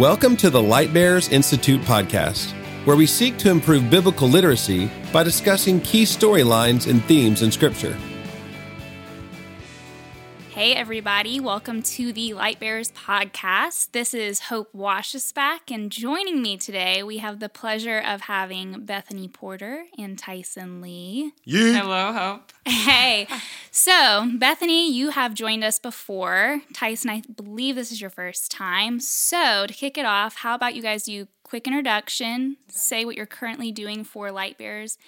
Welcome to the Light Bearers Institute podcast, where we seek to improve biblical literacy by discussing key storylines and themes in Scripture. Hey, everybody, welcome to the Light Bearers podcast. This is Hope Washusback, and joining me today, we have the pleasure of having Bethany Porter and Tyson Lee. Yeah. Hello, Hope. Hey, so Bethany, you have joined us before. Tyson, I believe this is your first time. So, to kick it off, how about you guys do quick introduction, say what you're currently doing for Light Bearers,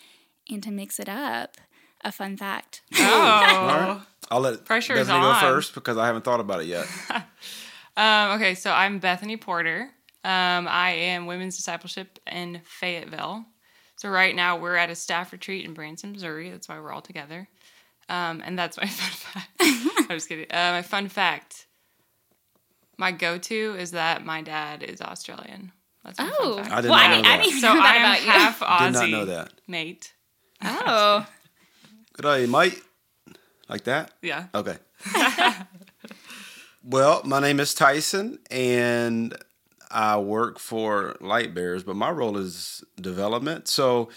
and to mix it up, a fun fact. Oh. I'll let Pressure is Bethany on. go first because I haven't thought about it yet. Um, okay, so I'm Bethany Porter. Um, I am women's discipleship in Fayetteville. So right now we're at a staff retreat in Branson, Missouri. That's why we're all together. Um, and that's my fun fact. I'm just kidding. Uh, my fun fact. My go-to is that my dad is Australian. That's my Oh, fun fact. I did well, not I know didn't, I that. didn't So know I that am about you. half Aussie. Did not know that. mate. Oh, Good day, mate. Like that? Yeah. Okay. well, my name is Tyson, and I work for Light Bearers, but my role is development. So,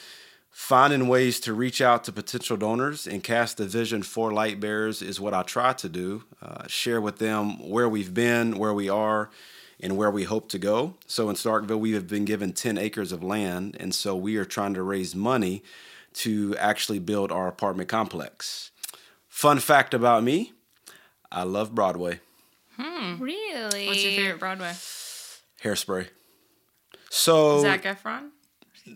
finding ways to reach out to potential donors and cast a vision for Light Bearers is what I try to do. Uh, share with them where we've been, where we are, and where we hope to go. So, in Starkville, we have been given 10 acres of land, and so we are trying to raise money to actually build our apartment complex. Fun fact about me I love Broadway. Hmm. really? What's your favorite Broadway? Hairspray. So, Zac Efron?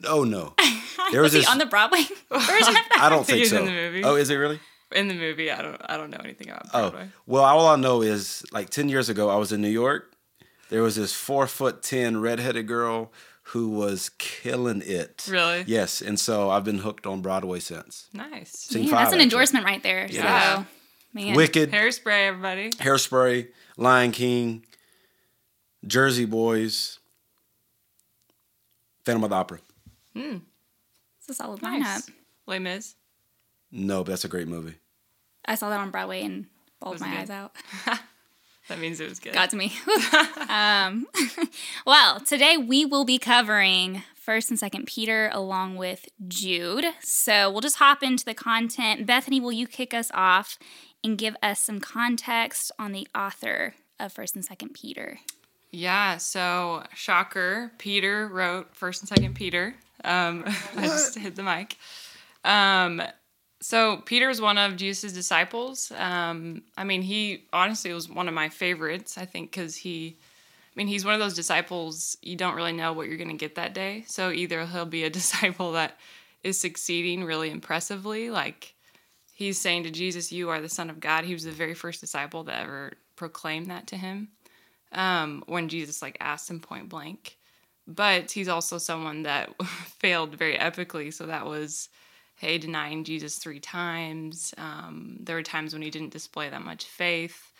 oh no. There was Was he this, on the Broadway version? I don't think He's so. in the movie. Oh, is it really? In the movie, I don't I don't know anything about Oh, Broadway. well, all I know is like 10 years ago, I was in New York. There was this four foot 10 redheaded girl who was killing it. Really? Yes. And so I've been hooked on Broadway since. Nice. Sing Man, five, that's an actually. endorsement right there. Yeah. So, man. Wicked, Hairspray, everybody. Hairspray, Lion King, Jersey Boys, Phantom of the Opera. Hmm. It's a solid Nice. lineup. Les Mis. No, but that's a great movie. I saw that on Broadway and bawled my good? eyes out. That means it was good. Got to me. um, well, today we will be covering First and Second Peter along with Jude. So we'll just hop into the content. Bethany, will you kick us off and give us some context on the author of First and Second Peter? Yeah. So shocker. Peter wrote First and Second Peter. Um, I just hit the mic. Um, so Peter is one of Jesus' disciples. Um, I mean, he honestly was one of my favorites. I think because he, I mean, he's one of those disciples you don't really know what you're going to get that day. So either he'll be a disciple that is succeeding really impressively, like he's saying to Jesus, "You are the Son of God." He was the very first disciple that ever proclaimed that to him. Um, when Jesus like asked him point blank, but he's also someone that failed very epically. So that was, hey, denying Jesus three times. Um, there were times when he didn't display that much faith.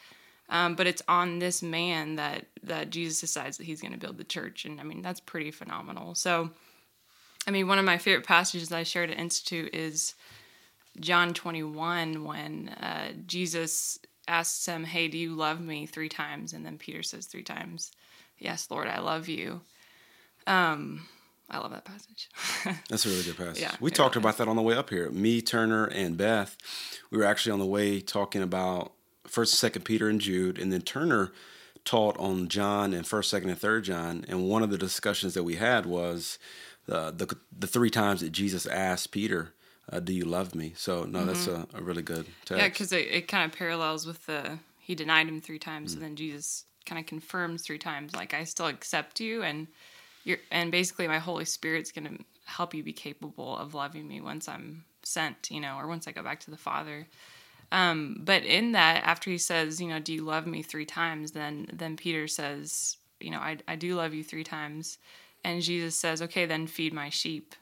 Um, but it's on this man that that Jesus decides that he's going to build the church, and I mean that's pretty phenomenal. So, I mean, one of my favorite passages that I shared at Institute is John 21 when uh, Jesus asks him, Hey, do you love me? three times. And then Peter says three times, Yes, Lord, I love you. Um, I love that passage. That's a really good passage. Yeah, we talked really about that on the way up here. Me, Turner, and Beth. We were actually on the way talking about First, Second Peter, and Jude, and then Turner taught on John and First, Second, and Third John. And one of the discussions that we had was uh, the the three times that Jesus asked Peter, uh, "Do you love me?" So no, that's a, a really good text. Mm-hmm. yeah, because it, it kind of parallels with the he denied him three times, and then Jesus kind of confirms three times, like, I still accept you, and you're, and basically, my Holy Spirit's going to help you be capable of loving me once I'm sent, you know, or once I go back to the Father. Um, but in that, after he says, you know, do you love me three times? Then then Peter says, you know, I I do love you three times, and Jesus says, okay, then feed my sheep.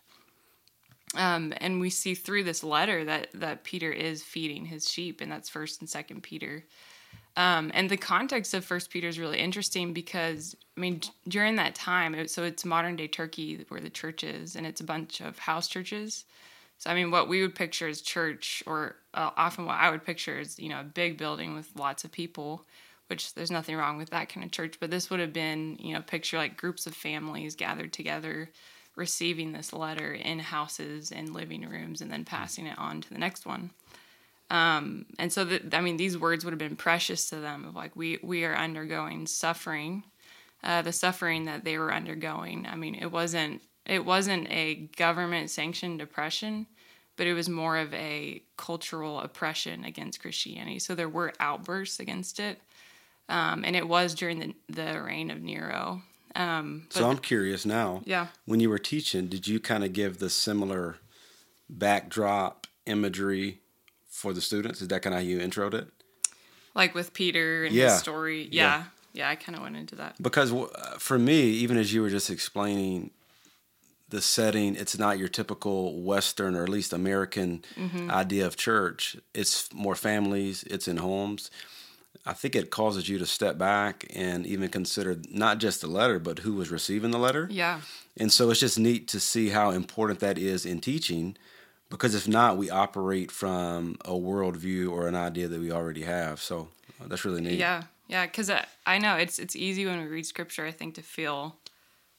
Um, and we see through this letter that that Peter is feeding his sheep, and that's First and Second Peter. Um, and the context of First Peter is really interesting because I mean during that time, it, so it's modern day Turkey where the church is, and it's a bunch of house churches. So I mean, what we would picture as church, or uh, often what I would picture is you know a big building with lots of people, which there's nothing wrong with that kind of church, but this would have been, you know, picture like groups of families gathered together receiving this letter in houses and living rooms and then passing it on to the next one. Um, and so, that, I mean, these words would have been precious to them of like, we, we are undergoing suffering, uh, the suffering that they were undergoing. I mean, it wasn't, it wasn't a government sanctioned oppression, but it was more of a cultural oppression against Christianity. So there were outbursts against it. Um, and it was during the, the reign of Nero. Um, so I'm curious now. Yeah. When you were teaching, did you kind of give the similar backdrop imagery for the students? Is that kind of how you introed it? Like with Peter and Yeah. his story. Yeah. Yeah, I kind of went into that. Because uh, for me, even as you were just explaining the setting, it's not your typical Western or at least American idea of church. It's more families, it's in homes. I think it causes you to step back and even consider not just the letter, but who was receiving the letter. Yeah. And so it's just neat to see how important that is in teaching, because if not, we operate from a worldview or an idea that we already have. So uh, that's really neat. Yeah, yeah, because I, uh, I know it's it's easy when we read scripture, I think, to feel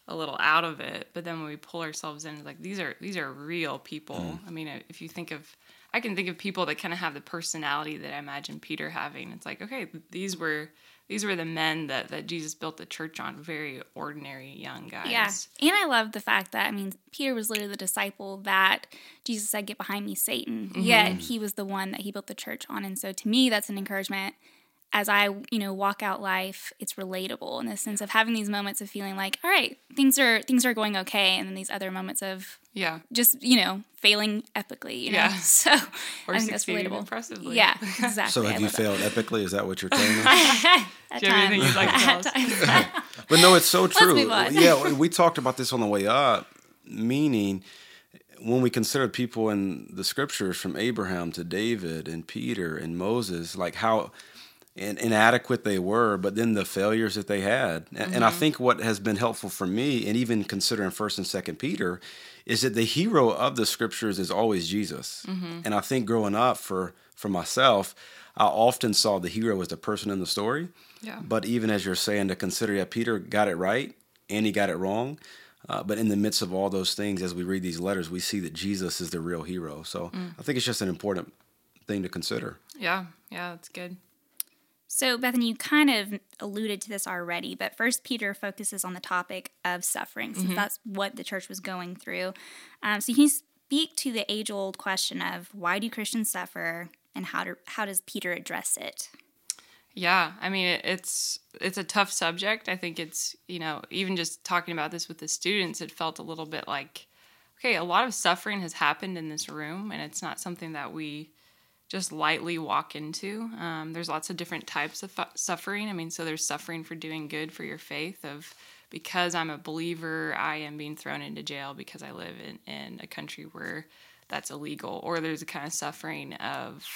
a little out of it, but then when we pull ourselves in, it's like these are these are real people. Mm. I mean, uh, if you think of, I can think of people that kind of have the personality that I imagine Peter having. It's like, okay, these were these were the men that that Jesus built the church on, very ordinary young guys. Yeah. And I love the fact that, I mean, Peter was literally the disciple that Jesus said, Get behind me, Satan. Mm-hmm. Yet he was the one that he built the church on. And so to me, that's an encouragement. As I, you know, walk out life, it's relatable in the sense of having these moments of feeling like, all right, things are things are going okay, and then these other moments of yeah, just, you know, failing epically, you know. Yeah. So Or I think that's relatable. impressively. Yeah, exactly. So I have you love that. failed epically? Is that what you're telling me? At Do you have anything times. you'd like to tell us? But no, it's so true. yeah, we talked about this on the way up, meaning when we consider people in the scriptures from Abraham to David and Peter and Moses, like how in, inadequate they were, but then the failures that they had. And, and I mm-hmm. think what has been helpful for me, and even considering First and Second Peter, is that the hero of the scriptures is always Jesus. Mm-hmm. And I think growing up for for myself, I often saw the hero as the person in the story. Yeah. But even as you're saying, to consider, yeah, Peter got it right and he got it wrong. Uh, but in the midst of all those things, as we read these letters, we see that Jesus is the real hero. So mm. I think it's just an important thing to consider. Yeah, yeah, that's good. So, Bethany, you kind of alluded to this already, but First Peter focuses on the topic of suffering, since that's what the church was going through. Um, so, can you speak to the age-old question of why do Christians suffer, and how do how does Peter address it? Yeah, I mean it, it's it's a tough subject. I think it's you know even just talking about this with the students, it felt a little bit like okay, a lot of suffering has happened in this room, and it's not something that we just lightly walk into. Um, there's lots of different types of fu- suffering. I mean, so there's suffering for doing good for your faith of because I'm a believer, I am being thrown into jail because I live in, in a country where that's illegal. Or there's a kind of suffering of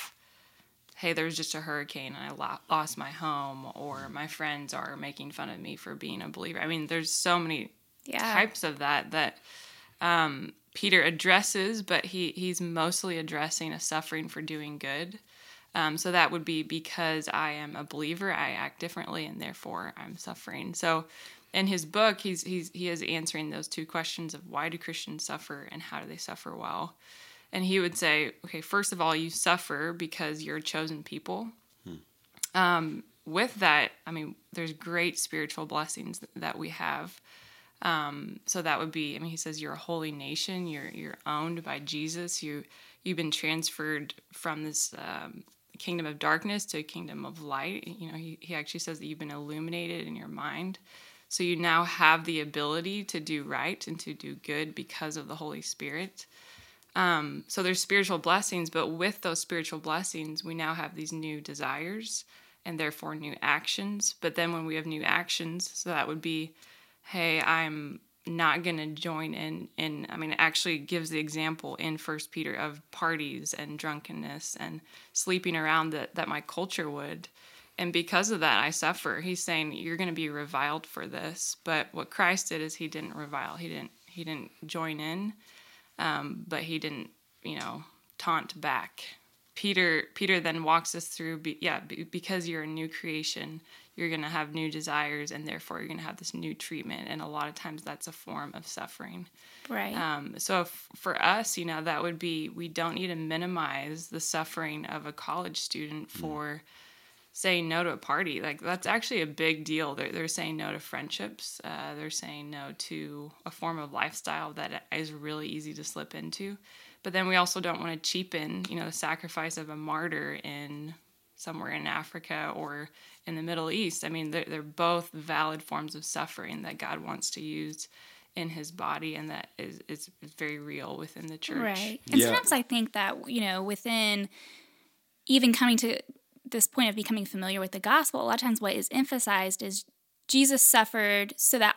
hey, there's just a hurricane and I lo- lost my home, or my friends are making fun of me for being a believer. I mean, there's so many Yeah. types of that that um, Peter addresses, but he he's mostly addressing a suffering for doing good. Um, so that would be because I am a believer, I act differently, and therefore I'm suffering. So in his book, he's he's he is answering those two questions of why do Christians suffer and how do they suffer well. And he would say, okay, first of all, you suffer because you're a chosen people. Um, with that, I mean, there's great spiritual blessings that we have. Um, so that would be, I mean, he says you're a holy nation. You're you're owned by Jesus. You you've been transferred from this um, kingdom of darkness to a kingdom of light. You know, he he actually says that you've been illuminated in your mind. So you now have the ability to do right and to do good because of the Holy Spirit. Um, so there's spiritual blessings, but with those spiritual blessings, we now have these new desires and therefore new actions. But then when we have new actions, so that would be, hey, I'm not going to join in in i mean it actually gives the example in first peter of parties and drunkenness and sleeping around that that my culture would. And because of that i suffer. He's saying you're going to be reviled for this. But what christ did is he didn't revile. He didn't he didn't join in um, but he didn't you know taunt back. Peter peter then walks us through be, yeah be, because you're a new creation you're going to have new desires and therefore you're going to have this new treatment. And a lot of times that's a form of suffering. Right. um, so if, for us you know that would be we don't need to minimize the suffering of a college student for saying no to a party. Like that's actually a big deal. They're, they're saying no to friendships. Uh, they're saying no to a form of lifestyle that is really easy to slip into. But then we also don't want to cheapen you know the sacrifice of a martyr in somewhere in africa or in the middle east i mean they're, they're both valid forms of suffering that god wants to use in his body and that is, is, is very real within the church Right. And Yeah. sometimes I think that, you know, within even coming to this point of becoming familiar with the gospel, a lot of times what is emphasized is Jesus suffered so that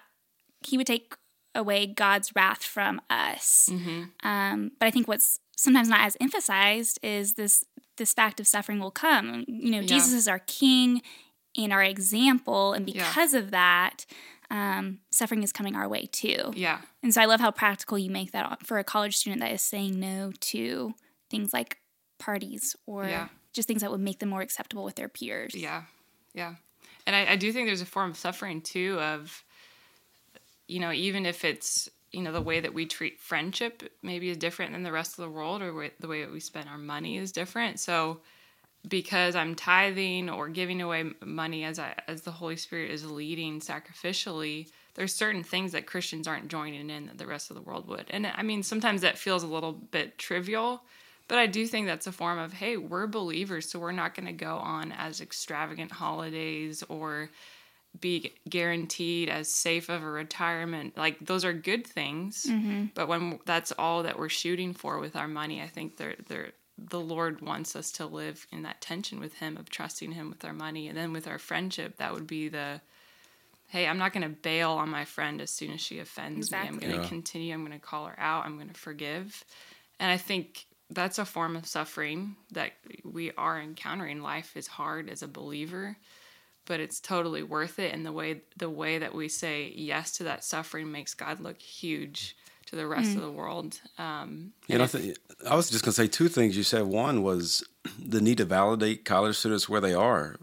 he would take away God's wrath from us. Um, but I think what's sometimes not as emphasized is this this fact of suffering will come. You know, Jesus is our king and our example, and Yeah. because of that, um, suffering is coming our way too. yeah And so I love how practical you make that for a college student that is saying no to things like parties or Yeah. just things that would make them more acceptable with their peers. Yeah, yeah, and I, I do think there's a form of suffering too of, you know, even if it's you know the way that we treat friendship maybe is different than the rest of the world, or the way that we spend our money is different. So, because I'm tithing or giving away money as I as the Holy Spirit is leading sacrificially, there's certain things that Christians aren't joining in that the rest of the world would. And I mean, sometimes that feels a little bit trivial, but I do think that's a form of, hey, we're believers, so we're not going to go on as extravagant holidays or be guaranteed as safe of a retirement. Like those are good things, mm-hmm. but when that's all that we're shooting for with our money, I think they're they're the Lord wants us to live in that tension with Him of trusting Him with our money, and then with our friendship, that would be the hey, I'm not going to bail on my friend as soon as she offends me. I'm going to Yeah. continue. I'm going to call her out. I'm going to forgive. And I think that's a form of suffering that we are encountering. Life is hard as a believer, but it's totally worth it. And the way the way that we say yes to that suffering makes God look huge to the rest of the world. Um, You know, I, think, I was just going to say two things. You said one was the need to validate college students where they are,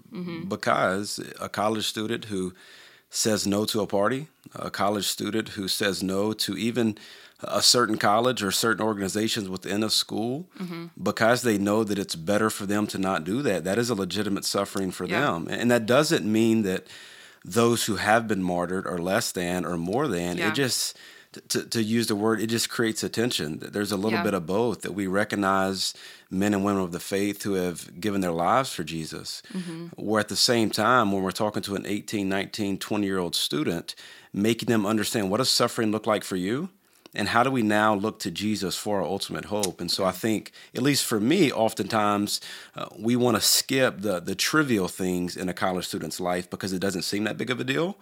because a college student who says no to a party, a college student who says no to even a certain college or certain organizations within a school, mm-hmm. because they know that it's better for them to not do that, that is a legitimate suffering for Yeah. them. And that doesn't mean that those who have been martyred are less than or more than. Yeah. It just to, to use the word, it just creates a tension. There's a little Yeah. bit of both that we recognize men and women of the faith who have given their lives for Jesus. Mm-hmm. Where at the same time, when we're talking to an 18, 19, 20 year old student, making them understand what does suffering look like for you? And how do we now look to Jesus for our ultimate hope? And so I think, at least for me, oftentimes uh, we want to skip the the trivial things in a college student's life because it doesn't seem that big of a deal.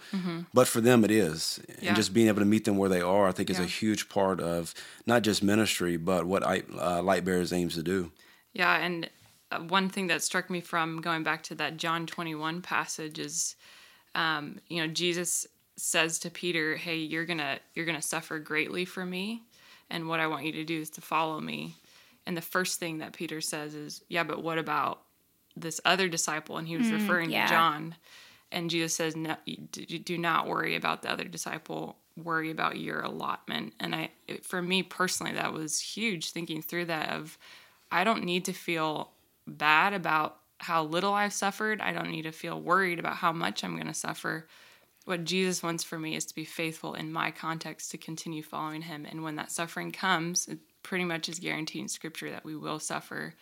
But for them, it is. Mm-hmm. Yeah. And just being able to meet them where they are, I think, is Yeah. a huge part of not just ministry, but what I, uh, Light Bearers aims to do. Yeah, and uh, one thing that struck me from going back to that John 21 passage is, um, you know, Jesus says to Peter, "Hey, you're gonna you're gonna suffer greatly for me, and what I want you to do is to follow me." And the first thing that Peter says is, "Yeah, but what about this other disciple?" And he was mm, referring yeah. to John. And Jesus says, "No, you d- you do not worry about the other disciple. Worry about your allotment." And I, it- for me personally, that was huge. Thinking through that of, I don't need to feel bad about how little I've suffered. I don't need to feel worried about how much I'm going to suffer. What Jesus wants for me is to be faithful in my context to continue following Him. And when that suffering comes, it pretty much is guaranteed in Scripture that we will suffer.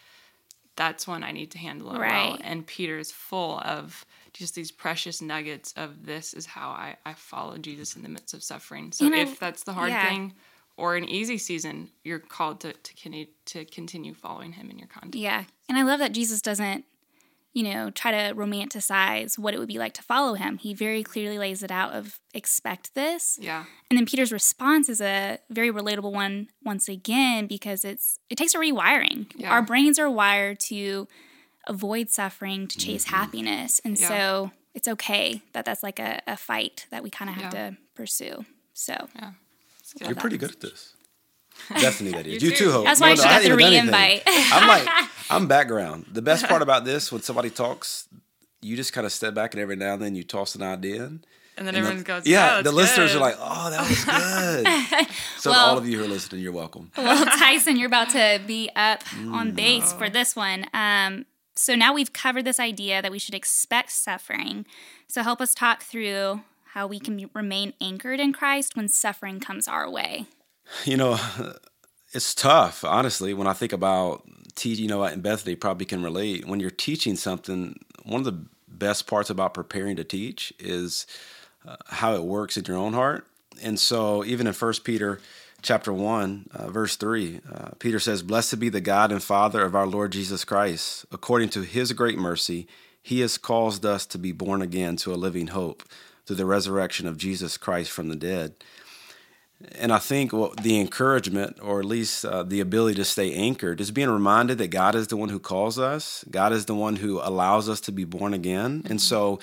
That's when I need to handle it well. And Peter is full of just these precious nuggets of this is how I, I follow Jesus in the midst of suffering. So You know, if that's the hard yeah. thing, or an easy season, you're called to to, con- to continue following Him in your context. Yeah. And I love that Jesus doesn't, you know, try to romanticize what it would be like to follow him. He very clearly lays it out of expect this. Yeah. And then Peter's response is a very relatable one once again because it's it takes a rewiring. Yeah. Our brains are wired to avoid suffering, to chase mm-hmm. happiness. And Yeah. so it's okay that that's like a, a fight that we kind of have Yeah. to pursue. So Yeah. You're pretty good at this. Bethany, that is. You you too. too, Hope. That's why she I got the haven't even done anything. re-invite. I'm like, I'm background. The best part about this, when somebody talks, you just kind of step back and every now and then you toss an idea in. And then And the- everyone goes, yeah, "Oh, the that's listeners are like, oh, that was good. so, Well- all of you who are listening, you're welcome. well, Tyson, you're about to be up Mm. on base for this one. Um, so now we've covered this idea that we should expect suffering. So help us talk through how we can remain anchored in Christ when suffering comes our way. You know, it's tough, honestly, when I think about teaching, you know, and Bethany probably can relate. When you're teaching something, one of the best parts about preparing to teach is uh, how it works in your own heart. And so, even in First Peter chapter 1, uh, verse 3, uh, Peter says, Blessed be the God and Father of our Lord Jesus Christ. According to his great mercy, he has caused us to be born again to a living hope through the resurrection of Jesus Christ from the dead. And I think well, the encouragement, or at least uh, the ability to stay anchored, is being reminded that God is the one who calls us. God is the one who allows us to be born again. And so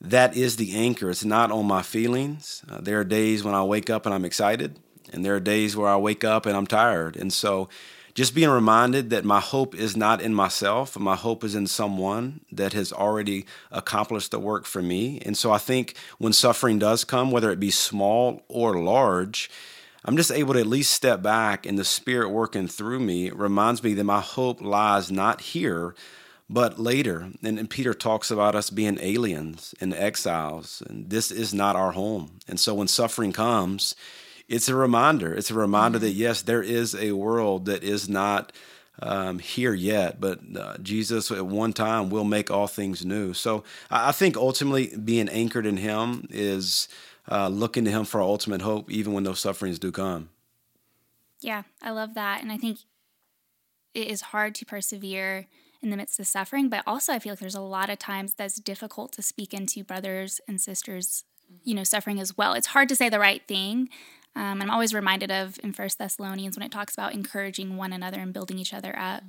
that is the anchor. It's not on my feelings. Uh, there are days when I wake up and I'm excited, and there are days where I wake up and I'm tired. And so just being reminded that my hope is not in myself, my hope is in someone that has already accomplished the work for me. And so I think when suffering does come, whether it be small or large, I'm just able to at least step back and the Spirit working through me reminds me that my hope lies not here, but later. And, and Peter talks about us being aliens and exiles, and this is not our home. And so when suffering comes, it's a reminder. It's a reminder that yes, there is a world that is not um, here yet, but uh, Jesus at one time will make all things new. So I I think ultimately being anchored in Him is uh, looking to Him for our ultimate hope, even when those sufferings do come. Yeah, I love that. And I think it is hard to persevere in the midst of suffering, but also I feel like there's a lot of times that's difficult to speak into brothers and sisters, you know, suffering as well. It's hard to say the right thing. Um, I'm always reminded of in First Thessalonians when it talks about encouraging one another and building each other up.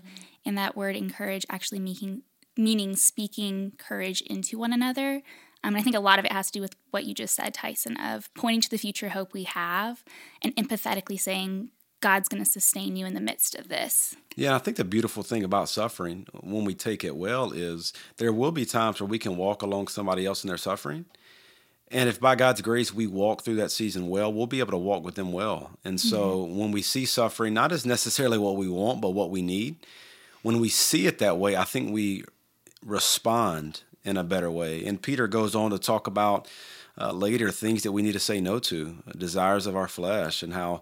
And that word encourage actually making meaning speaking courage into one another. Um, and I think a lot of it has to do with what you just said, Tyson, of pointing to the future hope we have and empathetically saying, God's going to sustain you in the midst of this. Yeah, I think the beautiful thing about suffering, when we take it well, is there will be times where we can walk along somebody else in their suffering. And if by God's grace we walk through that season well, we'll be able to walk with them well. And so when we see suffering, not as necessarily what we want, but what we need, when we see it that way, I think we respond in a better way. And Peter goes on to talk about uh, later things that we need to say no to, desires of our flesh, and how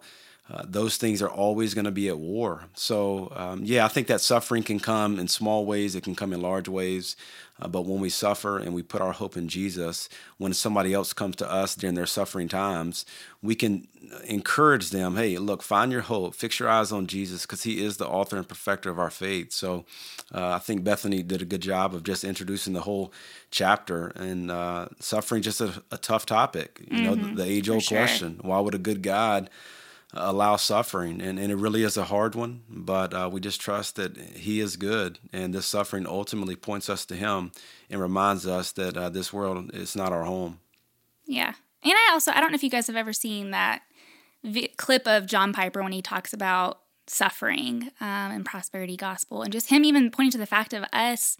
uh, those things are always going to be at war. So, um, yeah, I think that suffering can come in small ways, it can come in large ways. Uh, but when we suffer and we put our hope in Jesus, when somebody else comes to us during their suffering times, we can encourage them hey, look, find your hope, fix your eyes on Jesus, because He is the author and perfecter of our faith. So uh, I think Bethany did a good job of just introducing the whole chapter and uh, suffering, just a, a tough topic. You know, the, the age old sure. question why would a good God? Allow suffering and, and it really is a hard one but uh, we just trust that he is good and this suffering ultimately points us to him and reminds us that uh, this world is not our home Yeah. And I also, I don't know if you guys have ever seen that vi- clip of John Piper when he talks about suffering um, and prosperity gospel and just him even pointing to the fact of us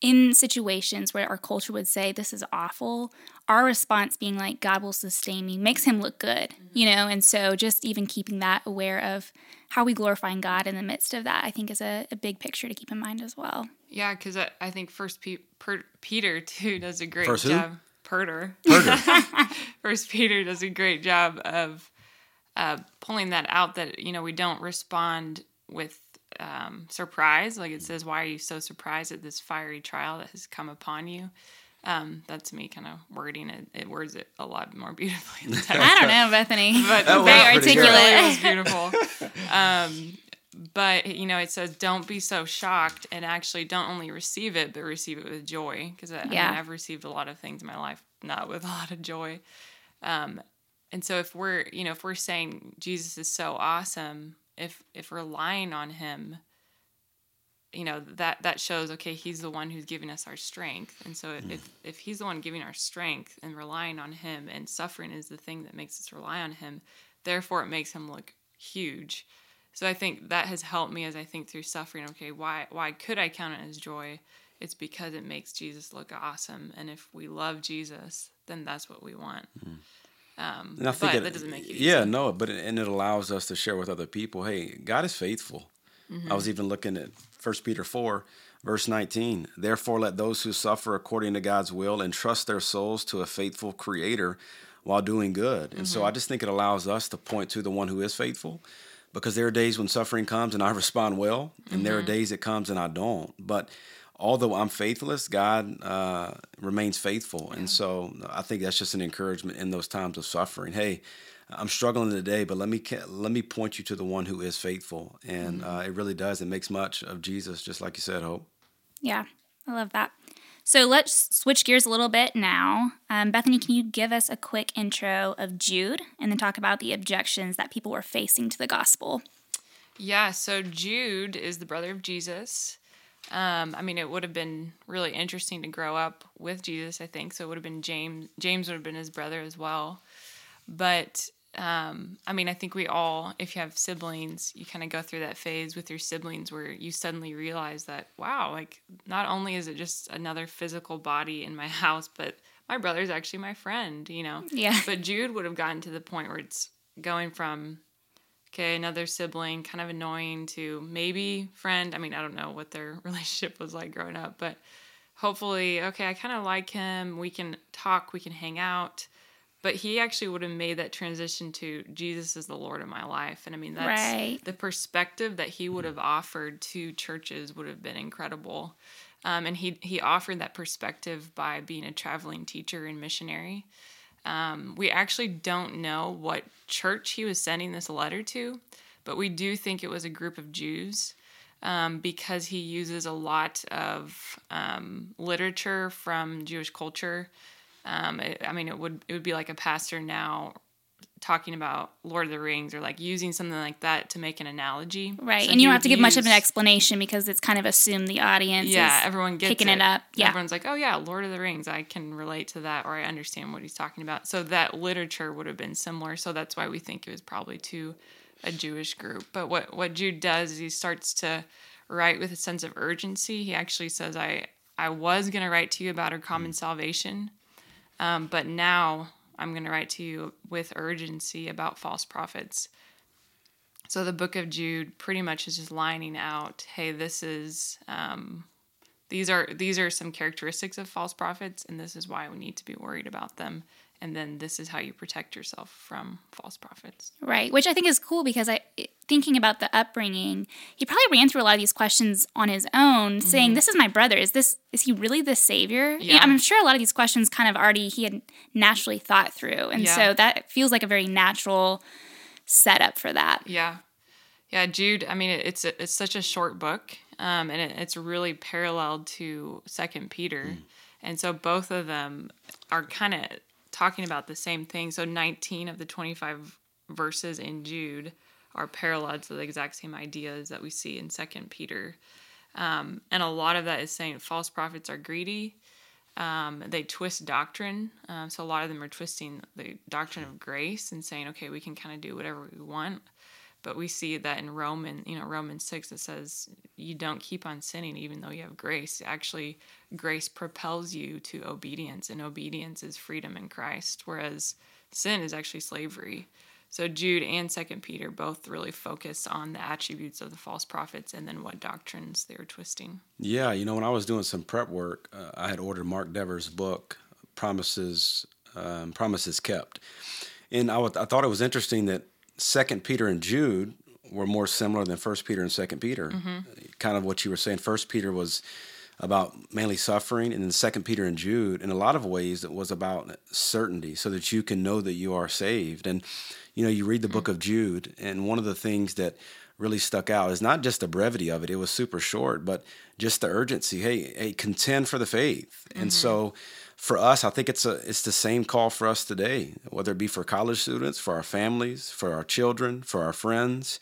in situations where our culture would say this is awful our response being like god will sustain me makes him look good you know and so just even keeping that aware of how we glorifying god in the midst of that i think is a, a big picture to keep in mind as well Yeah, because I, I think First Pe- per- Peter too does a great First who? job. Perter. First Peter does a great job of uh, pulling that out. That you know we don't respond with um, surprise. Like it says, "Why are you so surprised at this fiery trial that has come upon you?" Um, that's me kind of wording it. It words it a lot more beautifully. In the text. i don't know bethany But That very pretty articulate it was beautiful. Um, but you know, it says, "Don't be so shocked, and actually, don't only receive it, but receive it with joy." Because I, Yeah. I mean, I've received a lot of things in my life not with a lot of joy. Um, and so, if we're, you know, if we're saying Jesus is so awesome, if if relying on Him, you know, that that shows okay, He's the one who's giving us our strength. And so, if if He's the one giving our strength and relying on Him, and suffering is the thing that makes us rely on Him, therefore, it makes Him look huge. So I think that has helped me as I think through suffering. Okay, why why could I count it as joy? it's because it makes Jesus look awesome. And if we love Jesus, then that's what we want. Mm. Um, And I think it, that doesn't make it yeah, no, but it, and it allows us to share with other people. Hey, God is faithful. Mm-hmm. I was even looking at First Peter four, verse nineteen. Therefore, let those who suffer according to God's will entrust their souls to a faithful Creator while doing good. And Mm-hmm. so, I just think it allows us to point to the one who is faithful, because there are days when suffering comes and I respond well, and there are Mm-hmm. days it comes and I don't. But although I'm faithless, God uh, remains faithful. And so I think that's just an encouragement in those times of suffering. Hey, I'm struggling today, but let me let me point you to the one who is faithful, and uh, it really does. It makes much of Jesus, just like you said, Hope. Yeah, I love that. So let's switch gears a little bit now. Um, Bethany, can you give us a quick intro of Jude and then talk about the objections that people were facing to the gospel? Yeah, so Jude is the brother of Jesus. Um, I mean, it would have been really interesting to grow up with Jesus, I think. So it would have been James. James would have been his brother as well. But um, I mean, I think we all, if you have siblings, you kind of go through that phase with your siblings where you suddenly realize that, wow, like not only is it just another physical body in my house, but my brother's actually my friend, you know? Yeah. But Jude would have gotten to the point where it's going from okay, another sibling, kind of annoying to maybe friend. I mean, I don't know what their relationship was like growing up, but hopefully, okay, I kind of like him. We can talk, we can hang out. But he actually would have made that transition to Jesus is the Lord of my life. And I mean, that's Right. the perspective that he would have offered to churches would have been incredible. Um, and he, he offered that perspective by being a traveling teacher and missionary. Um, we actually don't know what church he was sending this letter to, but we do think it was a group of Jews um, because he uses a lot of um, literature from Jewish culture. Um, it- I mean, it would it would be like a pastor now talking about Lord of the Rings or like using something like that to make an analogy. Right. So and you don't have to give much of an explanation because it's kind of assumed the audience yeah, is everyone gets picking it, up. Yeah. Everyone's like, oh yeah, Lord of the Rings. I can relate to that, or I understand what he's talking about. So that literature would have been similar. So that's why we think it was probably to a Jewish group. But what what Jude does is he starts to write with a sense of urgency. He actually says, I I was going to write to you about our common salvation, um, but now I'm going to write to you with urgency about false prophets. So the book of Jude pretty much is just lining out, hey, this is um, these are these are some characteristics of false prophets, and this is why we need to be worried about them. And then this is how you protect yourself from false prophets. Right, which I think is cool because I thinking about the upbringing, he probably ran through a lot of these questions on his own, saying, "This is my brother. Is this is he really the savior?" Mm-hmm. Yeah. I'm sure a lot of these questions kind of already he had naturally thought through, and Yeah. so that feels like a very natural setup for that. Yeah, yeah, Jude. I mean, it's a, it's such a short book, um, and it, it's really paralleled to Second Peter, and so both of them are kind of talking about the same thing. So 19 of the 25 verses in Jude are parallel to the exact same ideas that we see in Second Peter, um, and a lot of that is saying false prophets are greedy. Um, they twist doctrine. Um, so a lot of them are twisting the doctrine of grace and saying, okay, we can kind of do whatever we want. But we see that in Roman, you know, Romans 6, it says you don't keep on sinning even though you have grace. Actually, grace propels you to obedience, and obedience is freedom in Christ, whereas sin is actually slavery. So Jude and Second Peter both really focus on the attributes of the false prophets and then what doctrines they were twisting. Yeah, you know, when I was doing some prep work, uh, I had ordered Mark Dever's book, Promises um, Promises Kept, and I wa- I thought it was interesting that Second Peter and Jude were more similar than First Peter and Second Peter. Mm-hmm. Kind of what you were saying. First Peter was about mainly suffering, and then Second Peter and Jude, in a lot of ways, it was about certainty, so that you can know that you are saved. And you know, you read the mm. book of Jude, and one of the things that really stuck out is not just the brevity of it; it was super short, but just the urgency. Hey, hey, contend for the faith. And mm-hmm. so, for us, I think it's a it's the same call for us today, whether it be for college students, for our families, for our children, for our friends.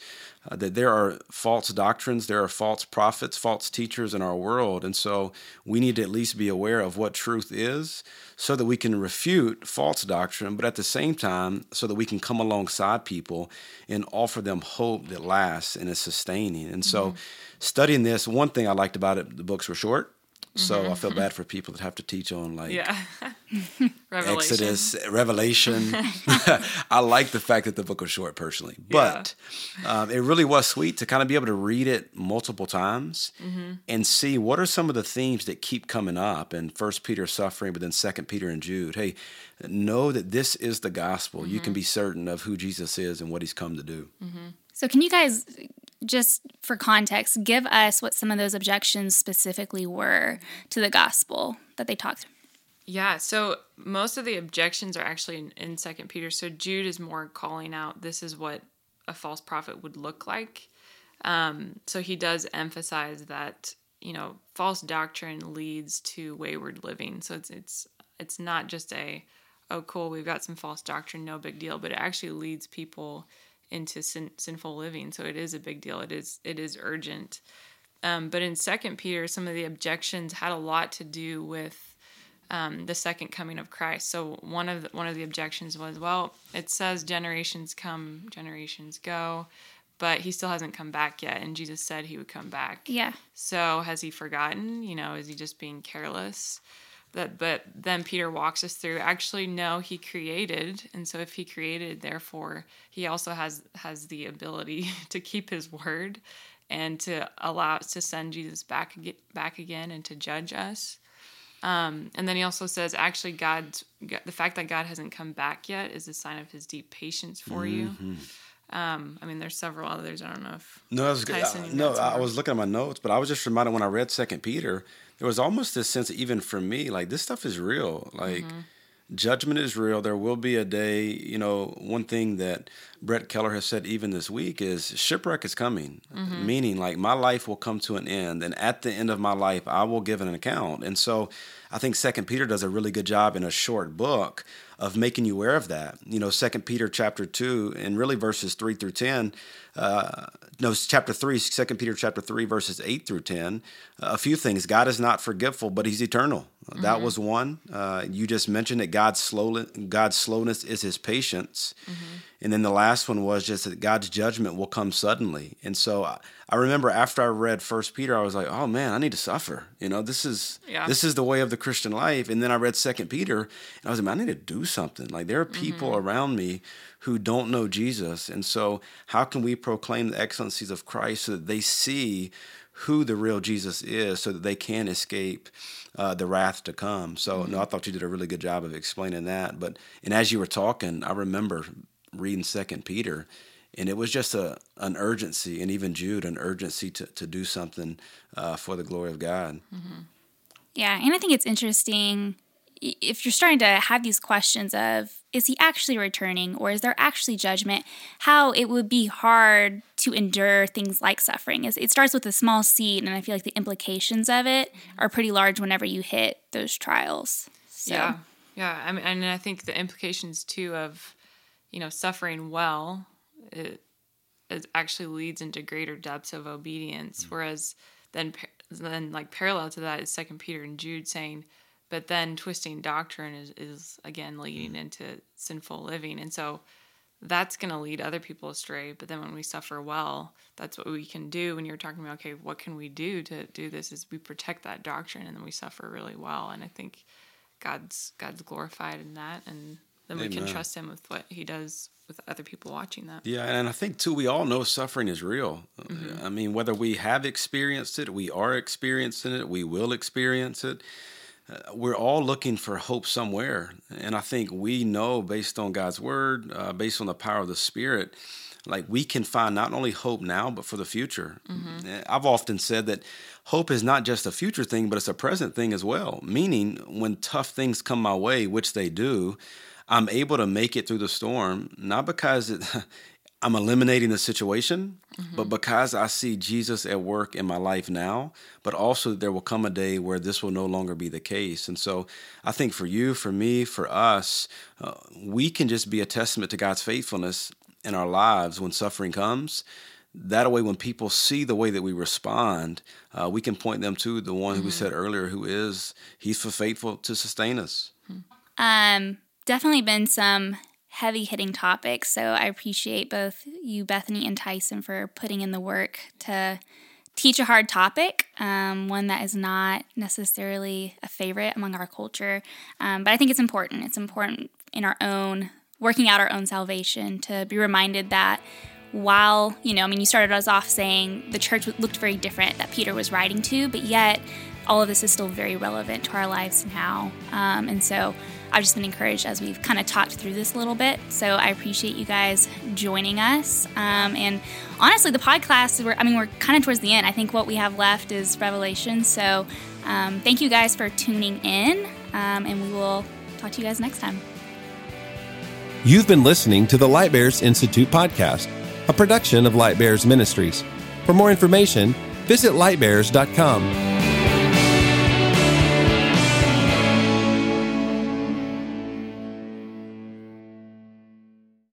Uh, that there are false doctrines, there are false prophets, false teachers in our world, and so we need to at least be aware of what truth is, so that we can refute false doctrine, but at the same time, so that we can come alongside people and offer them hope that lasts and is sustaining. And so, studying this, one thing I liked about it, the books were short. So I feel mm-hmm. bad for people that have to teach on like Yeah. Revelation. Exodus, Revelation. I like the fact that the book was short personally, but um, it really was sweet to kind of be able to read it multiple times mm-hmm. and see what are some of the themes that keep coming up in First Peter suffering, but then Second Peter and Jude. Hey, know that this is the gospel. You can mm-hmm. be certain of who Jesus is and what he's come to do. So, can you guys, just for context, give us what some of those objections specifically were to the gospel that they talked? Yeah, so most of the objections are actually in, in Second Peter. So Jude is more calling out this is what a false prophet would look like. Um, so he does emphasize that you know false doctrine leads to wayward living. So it's it's it's not just a oh cool we've got some false doctrine no big deal, but it actually leads people into sin, sinful living. So it is a big deal. It is it is urgent. Um, but in Second Peter, some of the objections had a lot to do with um, the second coming of Christ. So one of the, one of the objections was, well, it says generations come, generations go, but he still hasn't come back yet, and Jesus said he would come back. Yeah. So has he forgotten? You know, is he just being careless? That, but then Peter walks us through. Actually, no, he created, and so if he created, therefore he also has has the ability to keep his word, and to allow us to send Jesus back back again and to judge us. Um, and then he also says, actually, God's the fact that God hasn't come back yet is a sign of His deep patience for you. Um, I mean, there's several others. I don't know if No, that was good. Uh, no, I was looking at my notes, but I was just reminded when I read Second Peter, there was almost this sense, even for me, like this stuff is real. Like judgment is real. There will be a day. You know, one thing that Brett Keller has said even this week is shipwreck is coming, meaning like my life will come to an end, and at the end of my life, I will give an account. And so, I think Second Peter does a really good job in a short book of making you aware of that. You know, Second Peter chapter two and really verses three through ten. Uh, no, chapter three, Second Peter chapter three, verses eight through ten. a few things. God is not forgetful, but He's eternal. That mm-hmm. was one. Uh, you just mentioned that God's slow, God's slowness is His patience, mm-hmm. and then the last one was just that God's judgment will come suddenly. And so I, I remember after I read First Peter, I was like, oh man, I need to suffer. You know, this is Yeah. this is the way of the Christian life. And then I read Second Peter, and I was like, man, I need to do something. Like there are people mm-hmm. around me who don't know Jesus, and so how can we proclaim the excellencies of Christ so that they see who the real Jesus is, so that they can escape uh, the wrath to come? So no, I thought you did a really good job of explaining that. But and as you were talking, I remember reading Second Peter. And it was just a an urgency, and even Jude, an urgency to, to do something uh, for the glory of God. Yeah, and I think it's interesting if you're starting to have these questions of is he actually returning or is there actually judgment? How it would be hard to endure things like suffering. Is it starts with a small seed, and I feel like the implications of it mm-hmm. are pretty large whenever you hit those trials. So, Yeah, yeah. I mean, and I think the implications too of, you know, suffering well, it, it actually leads into greater depths of obedience. Mm-hmm. Whereas then, then like parallel to that is Second Peter and Jude saying, but then twisting doctrine is is again leading mm. into sinful living, and so that's going to lead other people astray. But then when we suffer well, that's what we can do. When you're talking about, okay, what can we do to do this? Is we protect that doctrine, and then we suffer really well. And I think God's God's glorified in that, and then we can trust Him with what He does with other people watching that. Yeah, and I think too, we all know suffering is real. Mm-hmm. I mean, whether we have experienced it, we are experiencing it, we will experience it. We're all looking for hope somewhere, and I think we know based on God's word, uh, based on the power of the Spirit, like we can find not only hope now but for the future. Uh, I've often said that hope is not just a future thing, but it's a present thing as well. Meaning, when tough things come my way, which they do, I'm able to make it through the storm, not because it, I'm eliminating the situation, but because I see Jesus at work in my life now, but also there will come a day where this will no longer be the case. And so I think for you, for me, for us, uh, we can just be a testament to God's faithfulness in our lives when suffering comes. That way, when people see the way that we respond, uh, we can point them to the one who we said earlier, who is, He's faithful to sustain us. Um, definitely been some heavy hitting topics. So I appreciate both you, Bethany, and Tyson for putting in the work to teach a hard topic, um, one that is not necessarily a favorite among our culture. Um, but I think it's important. It's important in our own working out our own salvation to be reminded that while, you know, I mean, you started us off saying the church looked very different that Peter was writing to, but yet all of this is still very relevant to our lives now. Um, and so I've just been encouraged as we've kind of talked through this a little bit. So I appreciate you guys joining us. Um, and honestly, the podcast, we're, I mean, we're kind of towards the end. I think what we have left is Revelation. So um, thank you guys for tuning in, um, and we will talk to you guys next time. You've been listening to the Light Bears Institute podcast, a production of Light Bears Ministries. For more information, visit lightbears.com.